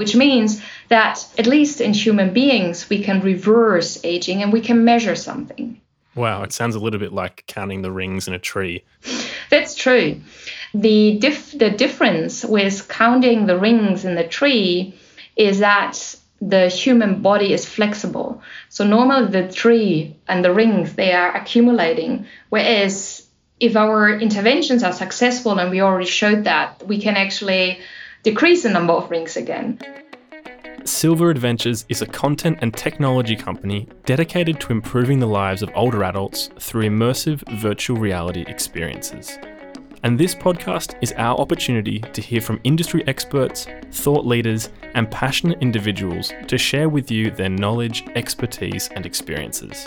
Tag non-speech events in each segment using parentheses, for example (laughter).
which means that at least in human beings, we can reverse aging and we can measure something. Wow, it sounds a little bit like counting the rings in a tree. That's true. The, dif- the difference with counting the rings in the tree is that the human body is flexible. So normally the tree and the rings they are accumulating, whereas if our interventions are successful and we already showed that, we can actually decrease the number of rings again. Silver Adventures is a content and technology company dedicated to improving the lives of older adults through immersive virtual reality experiences. And this podcast is our opportunity to hear from industry experts, thought leaders, and passionate individuals to share with you their knowledge, expertise, and experiences.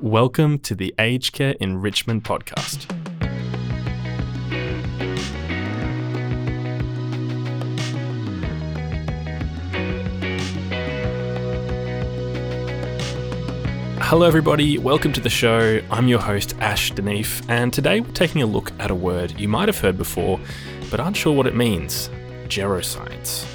Welcome to the Aged Care Enrichment Podcast. Hello, everybody. Welcome to the show. I'm your host, Ash Deneef, and today we're taking a look at a word you might have heard before, but aren't sure what it means geroscience.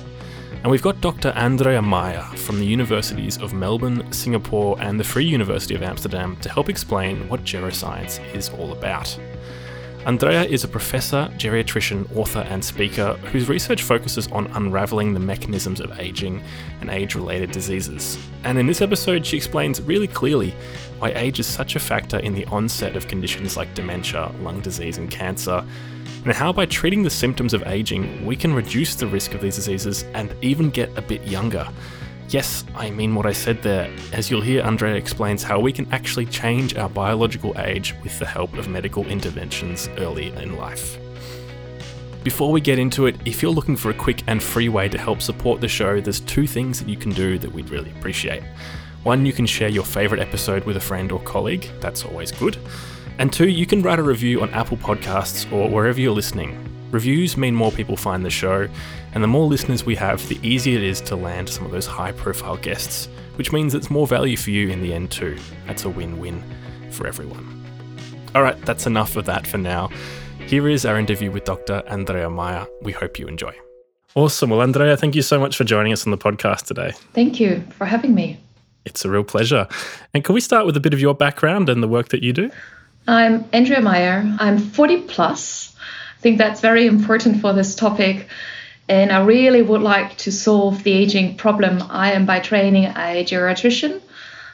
And we've got Dr. Andrea Maier from the universities of Melbourne, Singapore, and the Free University of Amsterdam to help explain what geroscience is all about. Andrea is a professor, geriatrician, author, and speaker whose research focuses on unraveling the mechanisms of aging and age related diseases. And in this episode, she explains really clearly why age is such a factor in the onset of conditions like dementia, lung disease, and cancer, and how by treating the symptoms of aging, we can reduce the risk of these diseases and even get a bit younger. Yes, I mean what I said there, as you'll hear Andrea explains how we can actually change our biological age with the help of medical interventions early in life. Before we get into it, if you're looking for a quick and free way to help support the show, there's two things that you can do that we'd really appreciate. One, you can share your favourite episode with a friend or colleague, that's always good. And two, you can write a review on Apple Podcasts or wherever you're listening. Reviews mean more people find the show, and the more listeners we have, the easier it is to land some of those high profile guests, which means it's more value for you in the end, too. That's a win win for everyone. Alright, that's enough of that for now. Here is our interview with Dr. Andrea Maier. We hope you enjoy. Awesome. Well, Andrea, thank you so much for joining us on the podcast today. Thank you for having me. It's a real pleasure. And can we start with a bit of your background and the work that you do? I'm Andrea Maier. I'm 40 plus. I think that's very important for this topic. And I really would like to solve the aging problem. I am by training a geriatrician,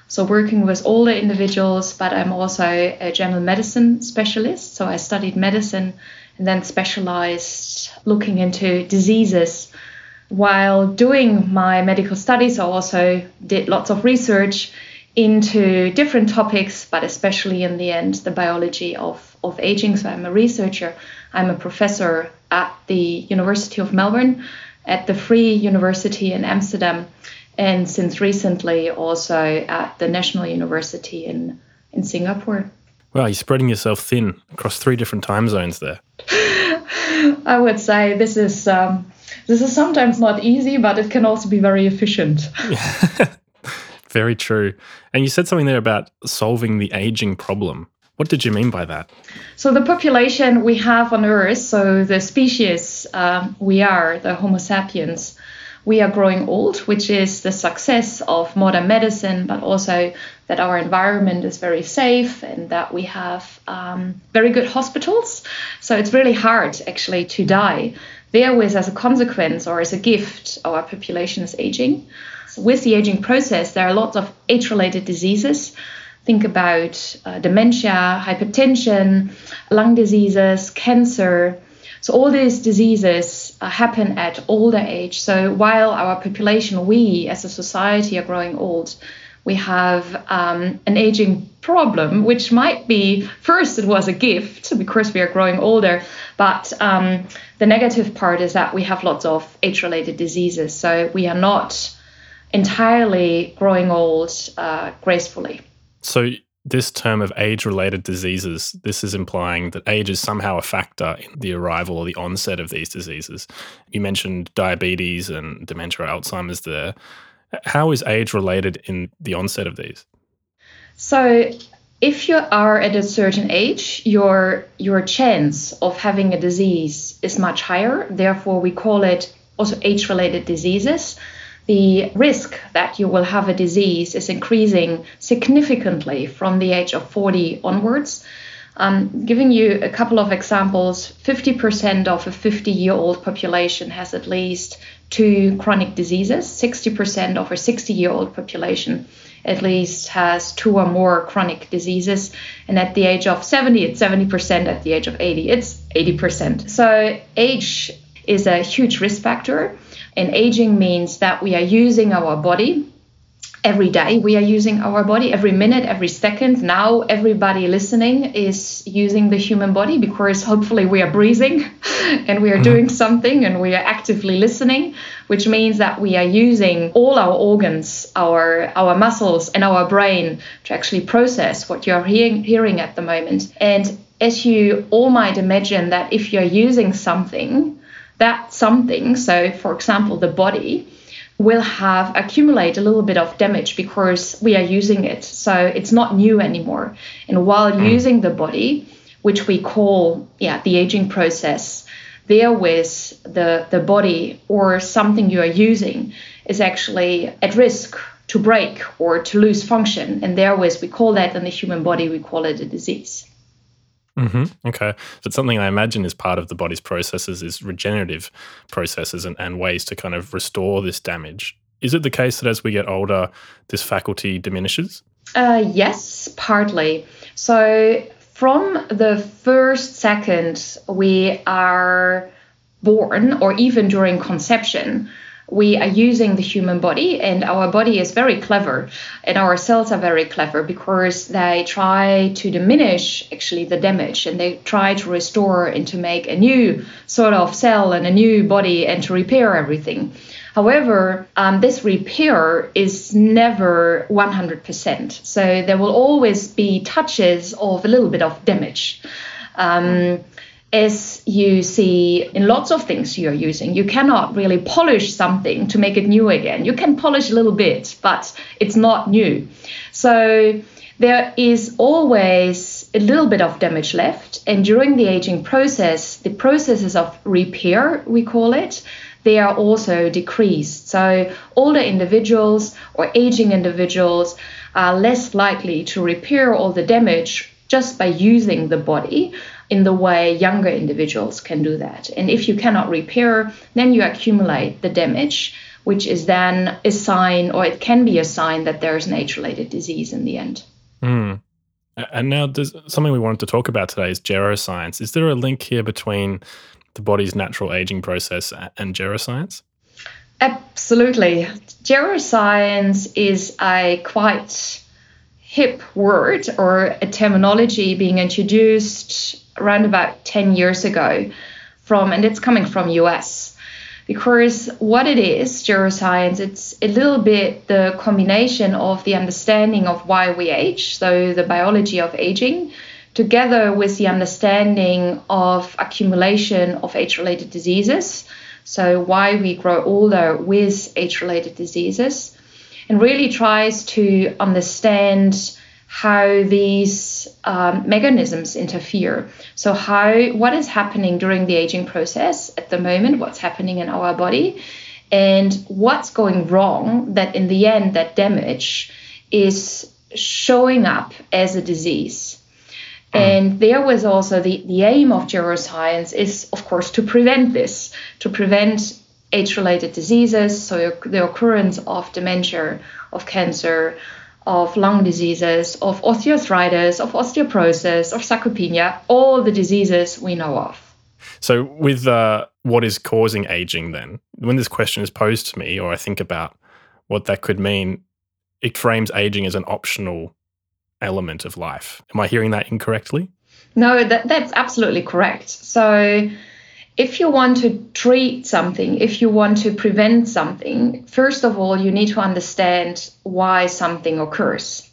so working with older individuals, but I'm also a general medicine specialist. So I studied medicine and then specialized looking into diseases. While doing my medical studies, I also did lots of research into different topics, but especially in the end, the biology of, of aging. So I'm a researcher I'm a professor at the University of Melbourne, at the Free University in Amsterdam, and since recently also at the National University in, in Singapore. Wow, you're spreading yourself thin across three different time zones there. (laughs) I would say this is um, this is sometimes not easy, but it can also be very efficient. (laughs) very true. And you said something there about solving the aging problem. What did you mean by that? So, the population we have on Earth, so the species um, we are, the Homo sapiens, we are growing old, which is the success of modern medicine, but also that our environment is very safe and that we have um, very good hospitals. So, it's really hard actually to die. Therewith, as a consequence or as a gift, our population is aging. With the aging process, there are lots of age related diseases think about uh, dementia, hypertension, lung diseases, cancer. So all these diseases uh, happen at older age. So while our population, we as a society are growing old, we have um, an aging problem, which might be first it was a gift because we are growing older, but um, the negative part is that we have lots of age-related diseases. So we are not entirely growing old uh, gracefully. So, this term of age related diseases, this is implying that age is somehow a factor in the arrival or the onset of these diseases. You mentioned diabetes and dementia Alzheimer's there. How is age related in the onset of these? So, if you are at a certain age, your your chance of having a disease is much higher. Therefore, we call it also age related diseases, the risk that you will have a disease is increasing significantly from the age of 40 onwards. Um, giving you a couple of examples 50% of a 50 year old population has at least two chronic diseases, 60% of a 60 year old population at least has two or more chronic diseases. And at the age of 70, it's 70%. At the age of 80, it's 80%. So age is a huge risk factor. And aging means that we are using our body every day we are using our body every minute every second now everybody listening is using the human body because hopefully we are breathing (laughs) and we are mm-hmm. doing something and we are actively listening which means that we are using all our organs our our muscles and our brain to actually process what you're hearing, hearing at the moment and as you all might imagine that if you're using something that something so for example the body will have accumulate a little bit of damage because we are using it. So it's not new anymore. And while mm. using the body, which we call yeah the aging process, therewith the the body or something you are using is actually at risk to break or to lose function. And therewith we call that in the human body we call it a disease. Mm-hmm. Okay. But something I imagine is part of the body's processes is regenerative processes and, and ways to kind of restore this damage. Is it the case that as we get older, this faculty diminishes? Uh, yes, partly. So, from the first second we are born, or even during conception, we are using the human body and our body is very clever and our cells are very clever because they try to diminish actually the damage and they try to restore and to make a new sort of cell and a new body and to repair everything However, um, this repair is never 100%. So there will always be touches of a little bit of damage. Um, as you see in lots of things you're using. You cannot really polish something to make it new again. You can polish a little bit, but it's not new. So there is always a little bit of damage left. And during the aging process, the processes of repair, we call it, they are also decreased. So older individuals or aging individuals are less likely to repair all the damage just by using the body in the way younger individuals can do that. And if you cannot repair, then you accumulate the damage, which is then a sign, or it can be a sign that there is an age related disease in the end. Mm. And now, there's something we wanted to talk about today is geroscience. Is there a link here between the body's natural aging process and geroscience? Absolutely. Geroscience is a quite hip word or a terminology being introduced around about 10 years ago from and it's coming from US because what it is geroscience it's a little bit the combination of the understanding of why we age so the biology of aging together with the understanding of accumulation of age related diseases so why we grow older with age related diseases and really tries to understand how these um, mechanisms interfere. So, how what is happening during the aging process at the moment? What's happening in our body, and what's going wrong? That in the end, that damage is showing up as a disease. Hmm. And there was also the, the aim of geroscience is, of course, to prevent this, to prevent age related diseases, so the occurrence of dementia, of cancer, of lung diseases, of osteoarthritis, of osteoporosis, of sarcopenia, all the diseases we know of. So, with uh, what is causing aging, then, when this question is posed to me, or I think about what that could mean, it frames aging as an optional element of life. Am I hearing that incorrectly? No, that, that's absolutely correct. So, if you want to treat something, if you want to prevent something, first of all, you need to understand why something occurs.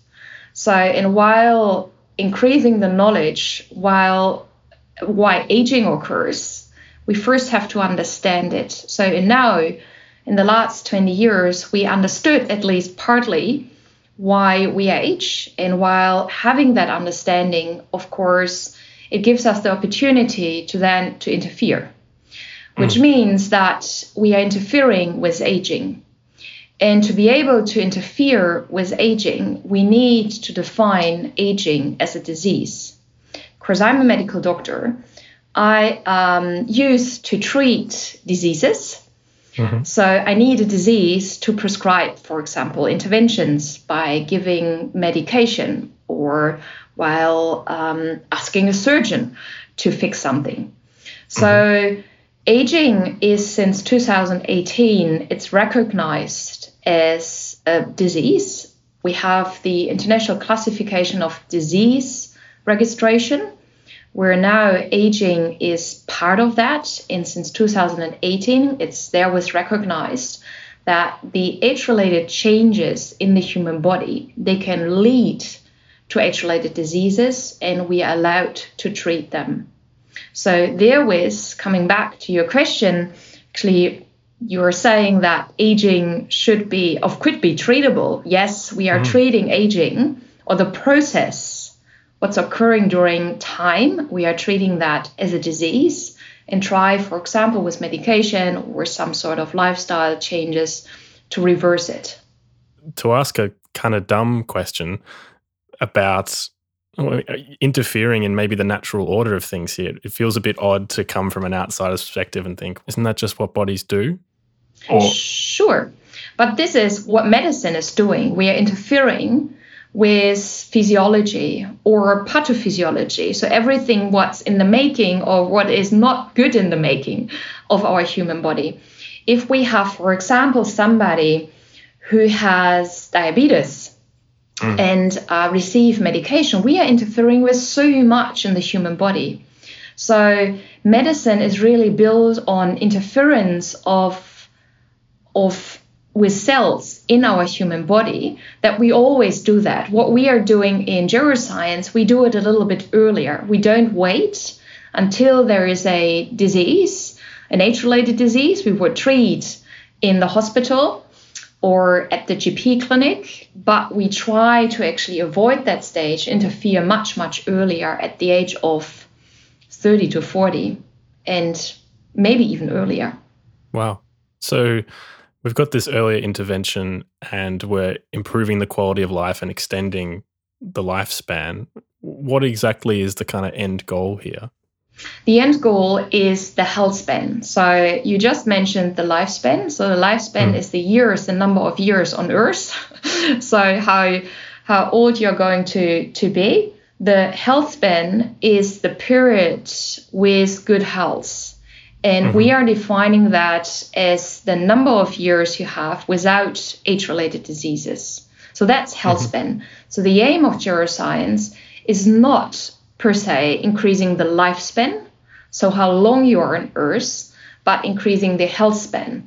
So, and while increasing the knowledge, while why aging occurs, we first have to understand it. So, and now, in the last 20 years, we understood at least partly why we age. And while having that understanding, of course, it gives us the opportunity to then to interfere which mm. means that we are interfering with aging. And to be able to interfere with aging, we need to define aging as a disease. Because I'm a medical doctor, I um, used to treat diseases. Mm-hmm. So I need a disease to prescribe, for example, interventions by giving medication or while um, asking a surgeon to fix something. So mm-hmm. Aging is since 2018, it's recognized as a disease. We have the International Classification of Disease Registration, where now aging is part of that. And since 2018, it's there was recognized that the age-related changes in the human body they can lead to age-related diseases, and we are allowed to treat them. So therewith, coming back to your question, actually you are saying that aging should be of could be treatable. Yes, we are mm. treating aging or the process, what's occurring during time, we are treating that as a disease and try, for example, with medication or some sort of lifestyle changes to reverse it. To ask a kind of dumb question about Oh, uh, interfering in maybe the natural order of things here. It feels a bit odd to come from an outsider's perspective and think, isn't that just what bodies do? Or sure. But this is what medicine is doing. We are interfering with physiology or pathophysiology. So everything what's in the making or what is not good in the making of our human body. If we have, for example, somebody who has diabetes mm. and uh, receive medication, we are interfering with so much in the human body. So medicine is really built on interference of of with cells in our human body that we always do that. What we are doing in geroscience, we do it a little bit earlier. We don't wait until there is a disease, an age related disease, we would treat in the hospital or at the GP clinic, but we try to actually avoid that stage, interfere much, much earlier at the age of 30 to 40, and maybe even earlier. Wow. So we've got this earlier intervention and we're improving the quality of life and extending the lifespan. What exactly is the kind of end goal here? The end goal is the health span. So you just mentioned the lifespan. So the lifespan mm. is the years, the number of years on Earth. (laughs) so how how old you're going to to be. The health span is the period with good health. And mm-hmm. we are defining that as the number of years you have without age related diseases. So that's health mm-hmm. span. So the aim of geroscience is not per se increasing the lifespan, so how long you are on Earth, but increasing the health span.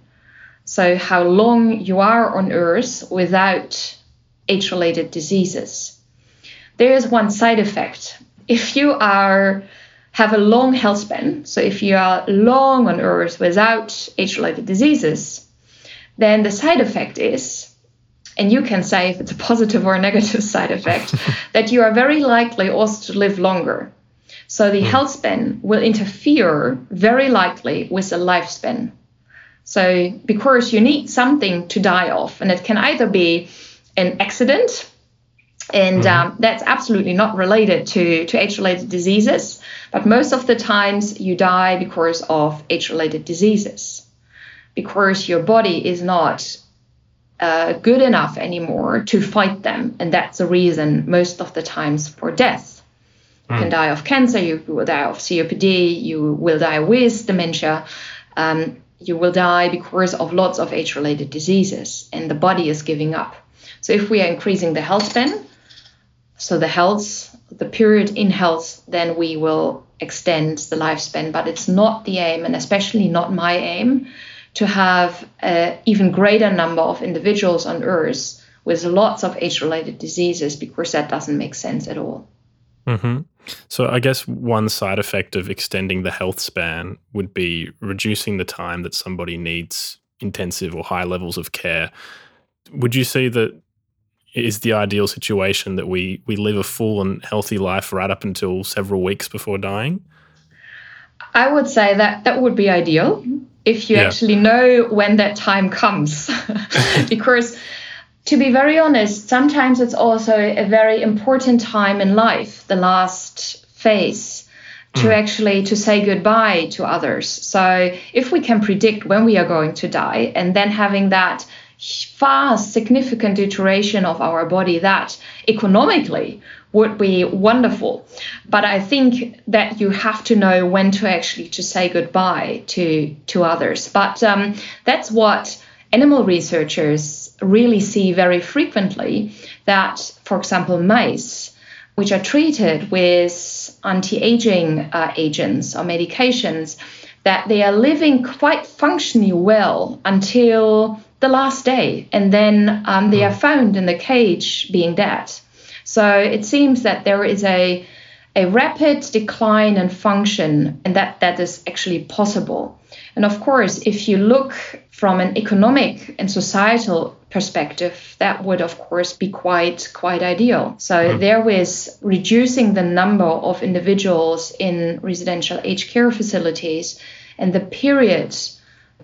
So how long you are on Earth without age related diseases. There is one side effect. If you are have a long health span, so if you are long on Earth without age related diseases, then the side effect is, and you can say if it's a positive or a negative (laughs) side effect, (laughs) that you are very likely also to live longer. So the mm. health span will interfere very likely with the lifespan. So because you need something to die off, and it can either be an accident, and mm-hmm. um, that's absolutely not related to, to age-related diseases. But most of the times you die because of age-related diseases, because your body is not uh, good enough anymore to fight them, and that's the reason most of the times for death. You mm. can die of cancer, you will die of COPD, you will die with dementia. Um, you will die because of lots of age-related diseases, and the body is giving up. So if we are increasing the health span, so the health, the period in health, then we will extend the lifespan. But it's not the aim, and especially not my aim, to have an even greater number of individuals on Earth with lots of age-related diseases, because that doesn't make sense at all. Mm-hmm. So I guess one side effect of extending the health span would be reducing the time that somebody needs intensive or high levels of care. Would you see that is the ideal situation that we we live a full and healthy life right up until several weeks before dying? I would say that that would be ideal if you yeah. actually know when that time comes. (laughs) because to be very honest, sometimes it's also a very important time in life, the last phase to mm. actually to say goodbye to others. So if we can predict when we are going to die and then having that fast significant deterioration of our body that economically would be wonderful. But i think that you have to know when to actually to say goodbye to to others. But um, that's what animal researchers really see very frequently that for example mice which are treated with anti-aging uh, agents or medications that they are living quite functionally well until the last day, and then um, they are hmm. found in the cage being dead. So it seems that there is a a rapid decline in function, and that that is actually possible. And of course, if you look from an economic and societal perspective, that would of course be quite quite ideal. So mm. there was reducing the number of individuals in residential aged care facilities and the periods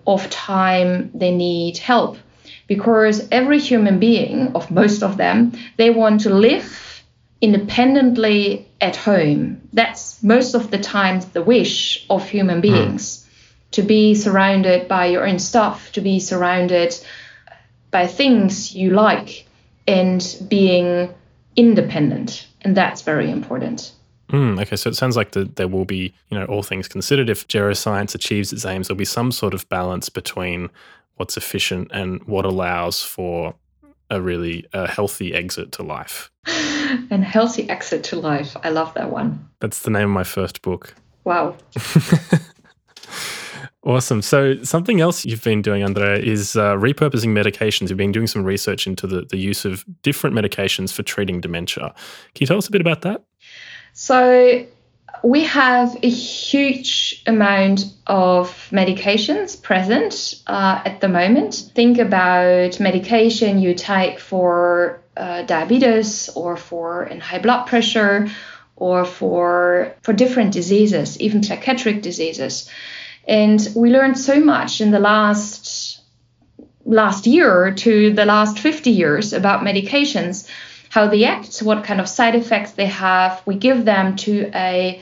of time they need help because every human being of most of them they want to live independently at home that's most of the time the wish of human hmm. beings mm. to be surrounded by your own stuff to be surrounded by things you like and being independent and that's very important Mm, okay, so it sounds like the, there will be, you know, all things considered, if geroscience achieves its aims, there'll be some sort of balance between what's efficient and what allows for a really a healthy exit to life. And healthy exit to life. I love that one. That's the name of my first book. Wow. (laughs) awesome. So, something else you've been doing, Andrea, is uh, repurposing medications. You've been doing some research into the, the use of different medications for treating dementia. Can you tell us a bit about that? So we have a huge amount of medications present uh, at the moment. Think about medication you take for uh, diabetes or for in high blood pressure or for for different diseases, even psychiatric diseases. And we learned so much in the last last year to the last 50 years about medications how they act, what kind of side effects they have. We give them to a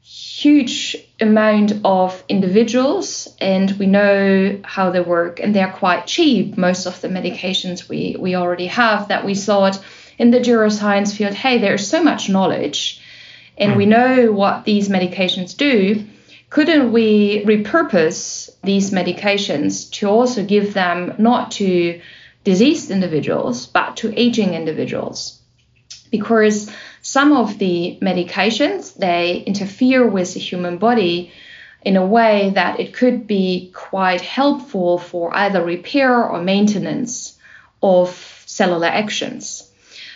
huge amount of individuals and we know how they work and they're quite cheap most of the medications we we already have that we thought in the geroscience field hey there's so much knowledge and we know what these medications do couldn't we repurpose these medications to also give them not to diseased individuals, but to aging individuals. Because some of the medications, they interfere with the human body in a way that it could be quite helpful for either repair or maintenance of cellular actions.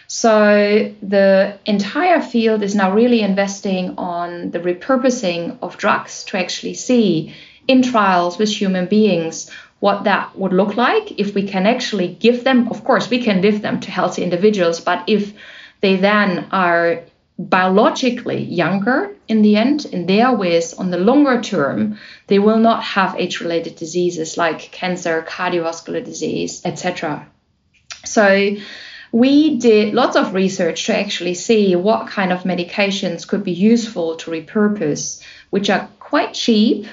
So the entire field is now really investing on the repurposing of drugs to actually see in trials with human beings what that would look like. If we can actually give them of course we can give them to healthy individuals but if they then are biologically younger in the end in their ways on the longer term they will not have age related diseases like cancer cardiovascular disease etc so we did lots of research to actually see what kind of medications could be useful to repurpose which are quite cheap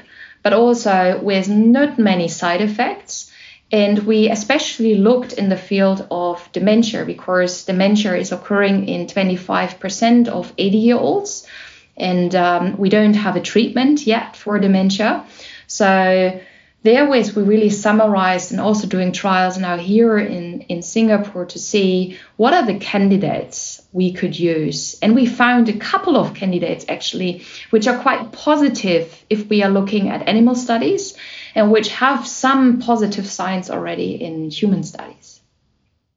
but also with not many side effects. And we especially looked in the field of dementia because dementia is occurring in 25% of 80 year olds. And um, we don't have a treatment yet for dementia. So therewith we really summarized and also doing trials now here in, in Singapore to see what are the candidates we could use. And we found a couple of candidates actually, which are quite positive if we are looking at animal studies and which have some positive signs already in human studies.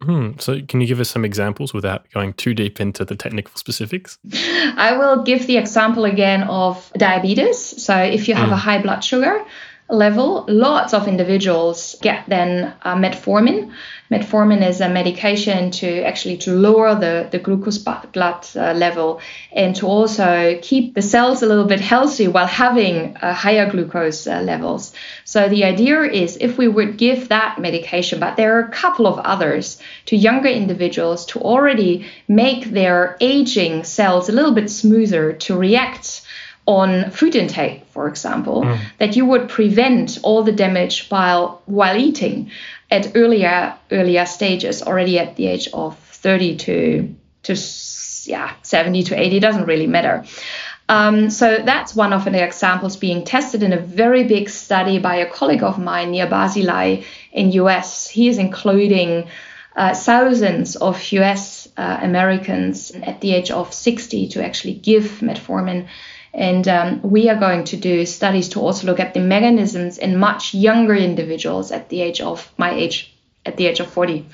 Hmm. So, can you give us some examples without going too deep into the technical specifics? (laughs) I will give the example again of diabetes. So, if you have mm. a high blood sugar, level, lots of individuals get then uh, metformin. Metformin is a medication to actually to lower the, the glucose blood uh, level and to also keep the cells a little bit healthy while having uh, higher glucose uh, levels. So the idea is if we would give that medication, but there are a couple of others to younger individuals to already make their aging cells a little bit smoother to react on food intake, for example, mm. that you would prevent all the damage while while eating at earlier earlier stages, already at the age of 30 to to yeah 70 to 80 doesn't really matter. Um, so that's one of the examples being tested in a very big study by a colleague of mine Nir Barzilai in US. He is including uh, thousands of US uh, Americans at the age of 60 to actually give metformin and um, we are going to do studies to also look at the mechanisms in much younger individuals at the age of my age, at the age of 40.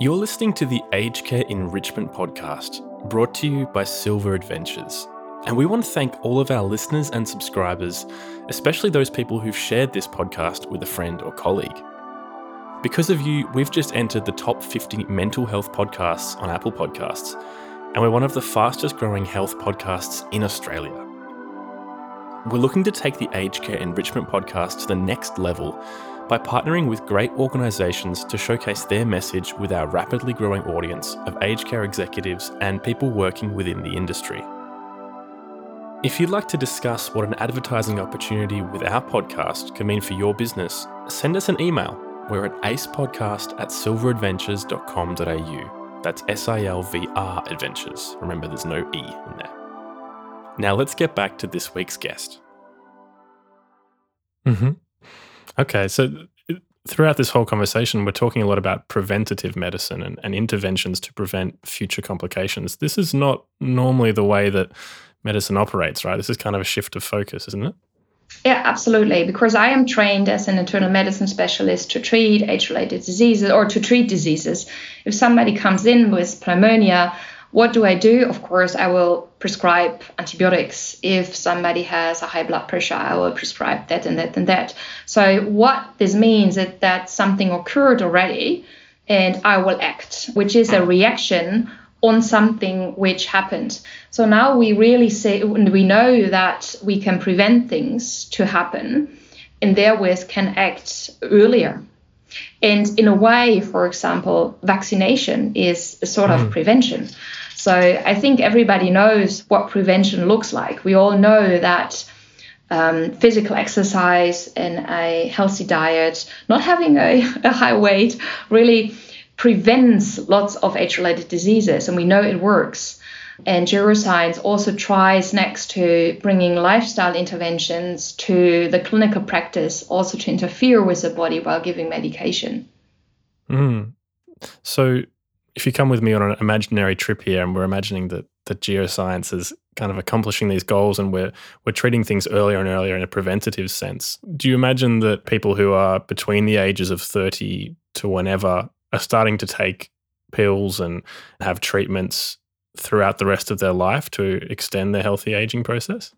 You're listening to the Age Care Enrichment Podcast, brought to you by Silver Adventures. And we want to thank all of our listeners and subscribers, especially those people who've shared this podcast with a friend or colleague. Because of you, we've just entered the top 50 mental health podcasts on Apple Podcasts and we're one of the fastest growing health podcasts in Australia. We're looking to take the Aged Care Enrichment podcast to the next level by partnering with great organisations to showcase their message with our rapidly growing audience of aged care executives and people working within the industry. If you'd like to discuss what an advertising opportunity with our podcast can mean for your business, send us an email. We're at acepodcast at silveradventures.com.au. That's S I L V R Adventures. Remember, there's no E in there. Now let's get back to this week's guest. Mm-hmm. Okay, so throughout this whole conversation, we're talking a lot about preventative medicine and, and interventions to prevent future complications. This is not normally the way that medicine operates, right? This is kind of a shift of focus, isn't it? Yeah, absolutely. Because I am trained as an internal medicine specialist to treat age related diseases or to treat diseases. If somebody comes in with pneumonia, what do I do? Of course, I will prescribe antibiotics. If somebody has a high blood pressure, I will prescribe that and that and that. So, what this means is that something occurred already and I will act, which is a reaction on something which happened. So now we really say, we know that we can prevent things to happen and therewith can act earlier. And in a way, for example, vaccination is a sort mm. of prevention. So I think everybody knows what prevention looks like. We all know that um, physical exercise and a healthy diet, not having a, (laughs) a high weight, really prevents lots of age related diseases, and we know it works. And Geroscience also tries, next to bringing lifestyle interventions to the clinical practice, also to interfere with the body while giving medication. Mm. So, if you come with me on an imaginary trip here, and we're imagining that that Geroscience is kind of accomplishing these goals, and we're we're treating things earlier and earlier in a preventative sense. Do you imagine that people who are between the ages of thirty to whenever are starting to take pills and have treatments throughout the rest of their life to extend their healthy aging process?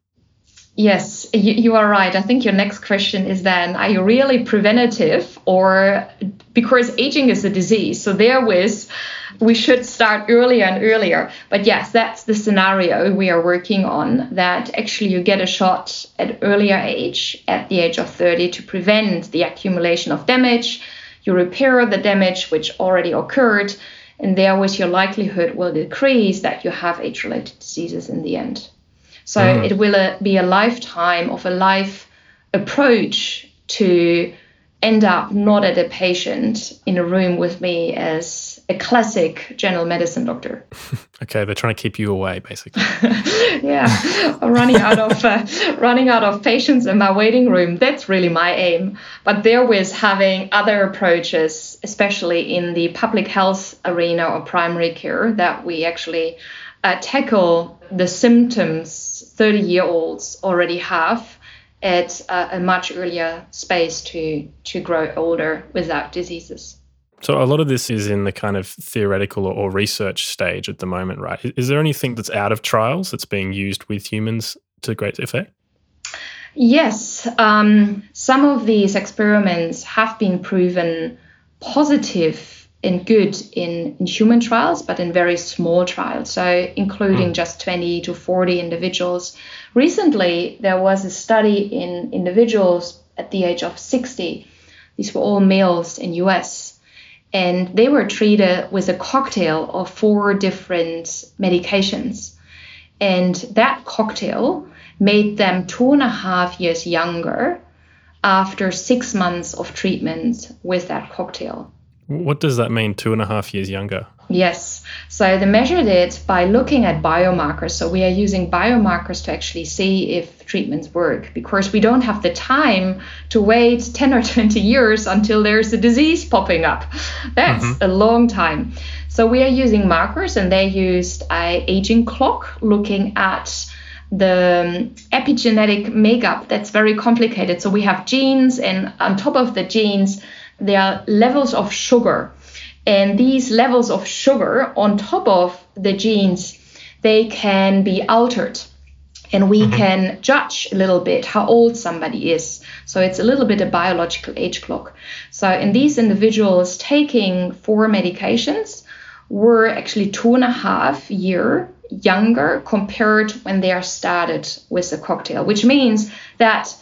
Yes, you, you, are right. I think your next question is then are you really preventative or because aging is a disease? So, therewith, we should start earlier and earlier. But yes, that's the scenario we are working on that actually you get a shot at earlier age, at the age of 30, to prevent the accumulation of damage you repair the damage which already occurred, and therewith your likelihood will decrease that you have age related diseases in the end. So mm. it will uh, be a lifetime of a life approach to end up not at a patient in a room with me as a classic general medicine doctor. (laughs) okay, they're trying to keep you away, basically. (laughs) yeah, running out of uh, running out of patients in my waiting room. That's really my aim. But there was having other approaches, especially in the public health arena or primary care, that we actually uh, tackle the symptoms 30 year olds already have at a, a much earlier space to to grow older without diseases. So a lot of this is in the kind of theoretical or research stage at the moment, right? Is there anything that's out of trials that's being used with humans to great effect? Yes, um, some of these experiments have been proven positive and good in, in human trials, but in very small trials, so including mm. just 20 to 40 individuals. Recently, there was a study in individuals at the age of 60. These were all males in US, and they were treated with a cocktail of four different medications. And that cocktail made them two and a half years younger after six months of treatment with that cocktail. What does that mean, two and a half years younger? Yes. So they measured it by looking at biomarkers. So we are using biomarkers to actually see if treatments work because we don't have the time to wait 10 or 20 years until there's a disease popping up. That's mm-hmm. a long time. So we are using markers and they used a aging clock looking at the epigenetic makeup that's very complicated. So we have genes, and on top of the genes, there are levels of sugar. And these levels of sugar on top of the genes, they can be altered. And we mm-hmm. can judge a little bit how old somebody is. So it's a little bit a biological age clock. So in these individuals taking four medications were actually two and a half year younger compared when they are started with a cocktail, which means that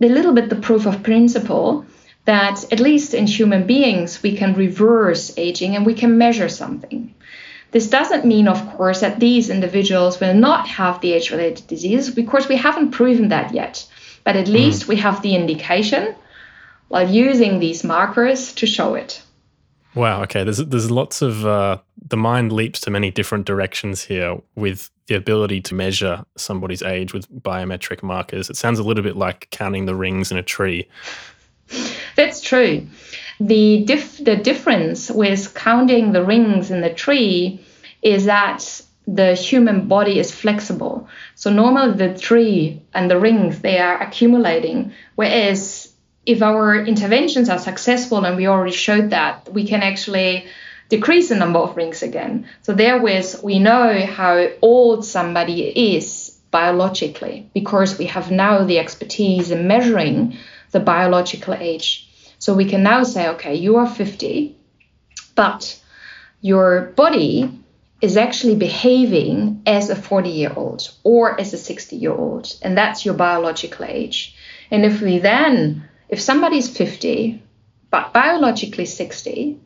a little bit the proof of principle that at least in human beings we can reverse aging and we can measure something. This doesn't mean, of course, that these individuals will not have the age related disease because we haven't proven that yet. But at least mm. we have the indication while using these markers to show it. Wow. Okay. There's there's lots of uh, the mind leaps to many different directions here with the ability to measure somebody's age with biometric markers. It sounds a little bit like counting the rings in a tree. That's true. The dif- the difference with counting the rings in the tree is that the human body is flexible. So normally the tree and the rings they are accumulating, whereas if our interventions are successful, and we already showed that, we can actually decrease the number of rings again. So therewith, we know how old somebody is biologically because we have now the expertise in measuring the biological age. So we can now say, okay, you are 50, but your body is actually behaving as a 40 year old or as a 60 year old, and that's your biological age. And if we then if somebody's 50 but biologically 60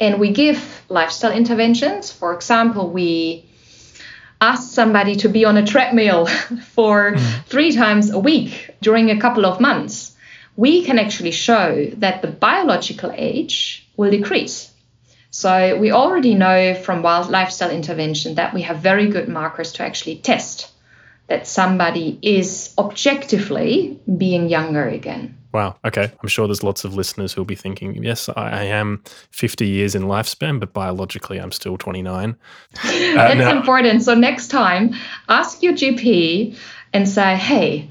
and we give lifestyle interventions for example we ask somebody to be on a treadmill (laughs) for mm. three times a week during a couple of months we can actually show that the biological age will decrease so we already know from wild lifestyle intervention that we have very good markers to actually test that somebody is objectively being younger again Wow. Okay. I'm sure there's lots of listeners who'll be thinking, yes, I, am 50 years in lifespan, but biologically I'm still 29. (laughs) Uh, That's now- important. So next time, ask your GP and say, hey,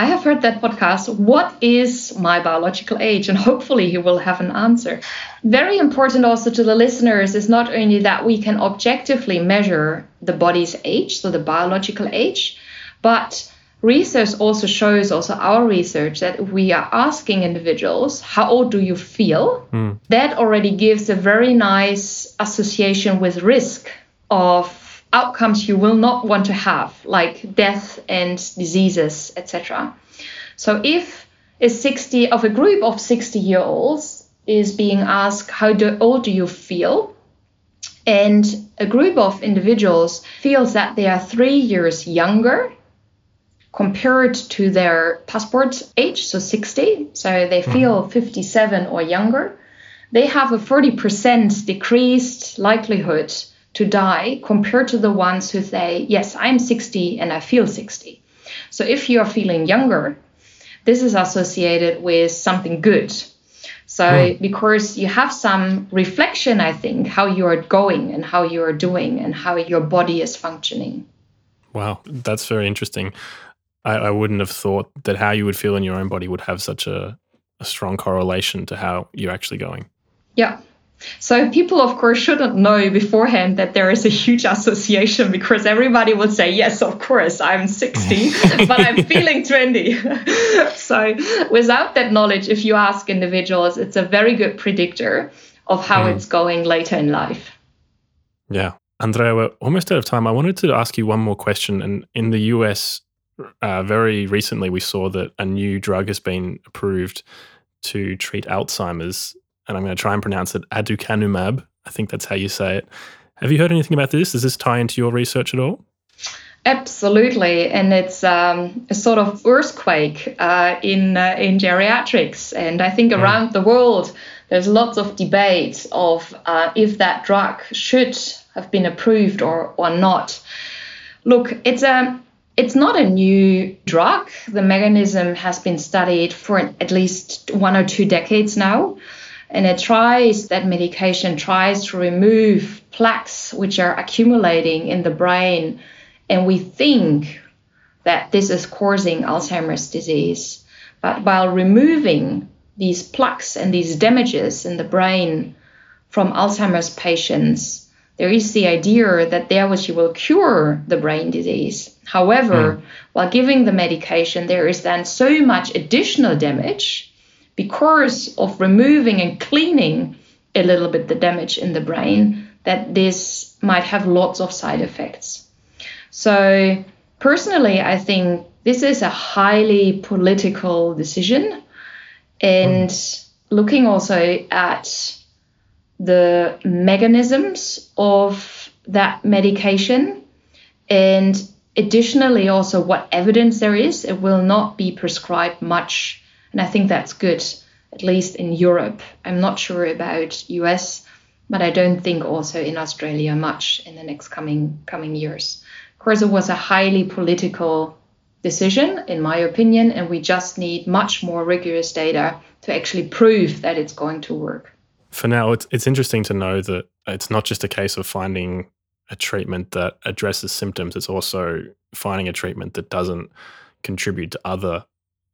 I have heard that podcast. What is my biological age? And hopefully he will have an answer. Very important also to the listeners is not only that we can objectively measure the body's age, so the biological age, but research also shows also our research that we are asking individuals how old do you feel mm. that already gives a very nice association with risk of outcomes you will not want to have like death and diseases etc so if a 60 of a group of 60 year olds is being asked how do, old do you feel and a group of individuals feels that they are three years younger compared to their passport age, so 60, so they mm-hmm. feel 57 or younger, they have a 40% decreased likelihood to die compared to the ones who say, Yes, I'm 60 and I feel 60. So if you are feeling younger, this is associated with something good. So, mm. because you have some reflection, I think, how you are going and how you are doing and how your body is functioning. Wow, that's very interesting. I, I wouldn't have thought that how you would feel in your own body would have such a, a strong correlation to how you're actually going. Yeah. So people, of course, shouldn't know beforehand that there is a huge association because everybody would say, yes, of course, I'm 60, (laughs) but I'm feeling 20. (laughs) so without that knowledge, if you ask individuals, it's a very good predictor of how mm. it's going later in life. Yeah. Andrea, we're almost out of time. I wanted to ask you one more question. And in the US, uh, very recently, we saw that a new drug has been approved to treat Alzheimer's and I'm going to try and pronounce it aducanumab. I think that's how you say it. Have you heard anything about this? Does this tie into your research at all? Absolutely, and it's um, a sort of earthquake uh, in uh, in geriatrics, and I think around the world there's lots of debate of uh, if that drug should have been approved or or not. Look, it's a it's not a new drug. The mechanism has been studied for at least one or two decades now and it tries that medication tries to remove plaques which are accumulating in the brain. And we think that this is causing alzheimer's disease. But while removing these plaques and these damages in the brain from alzheimer's patients there is the idea that there was you will cure the brain disease. However mm. while giving the medication there is then so much additional damage because of removing and cleaning a little bit the damage in the brain that this might have lots of side effects. So, personally, I think this is a highly political decision. And looking also at the mechanisms of that medication and additionally also what evidence there is, it will not be prescribed much and I think that's good, at least in Europe. I'm not sure about US, but I don't think also in Australia much in the next coming coming years. Of course, it was a highly political decision, in my opinion, and we just need much more rigorous data to actually prove that it's going to work. For now, it's, it's interesting to know that it's not just a case of finding a treatment that addresses symptoms, it's also finding a treatment that doesn't contribute to other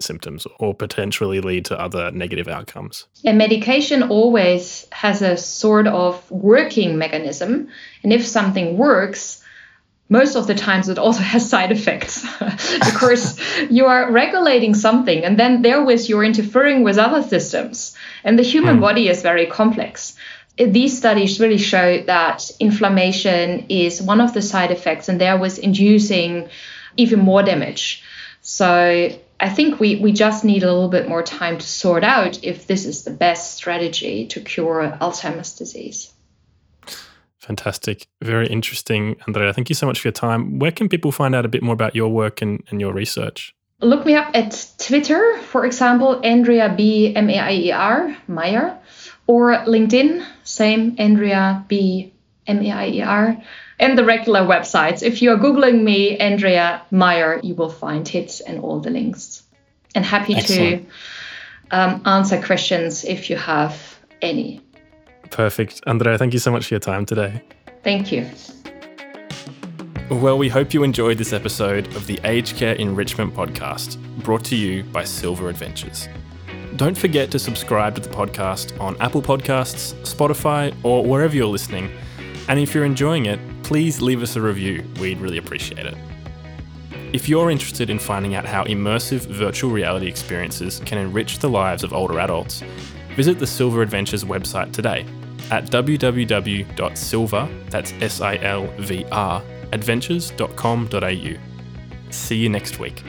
symptoms or potentially lead to other negative outcomes. And medication always has a sort of working mechanism. And if something works, most of the times it also (laughs) has side effects (laughs) because (laughs) you are regulating something and then therewith you're interfering with other systems. And the human hmm. body is very complex. These studies really show that inflammation is one of the side effects and therewith inducing even more damage. So I think we, we just need a little bit more time to sort out if this is the best strategy to cure Alzheimer's disease. Fantastic. Very interesting, Andrea. Thank you so much for your time. Where can people find out a bit more about your work and, and your research? Look me up at Twitter, for example, Andrea B. M A I E R, Maier, or LinkedIn, same Andrea B. M A I E R and the regular websites. If you're Googling me, Andrea Maier, you will find hits and all the links. And happy Excellent. to um, answer questions if you have any. Perfect. Andrea, thank you so much for your time today. Thank you. Well, we hope you enjoyed this episode of the Aged Care Enrichment Podcast, brought to you by SilVR Adventures. Don't forget to subscribe to the podcast on Apple Podcasts, Spotify, or wherever you're listening. And if you're enjoying it, please leave us a review. We'd really appreciate it. If you're interested in finding out how immersive virtual reality experiences can enrich the lives of older adults, visit the SilVR Adventures website today at www.silver, that's S-I-L-V-R, adventures.com.au. See you next week.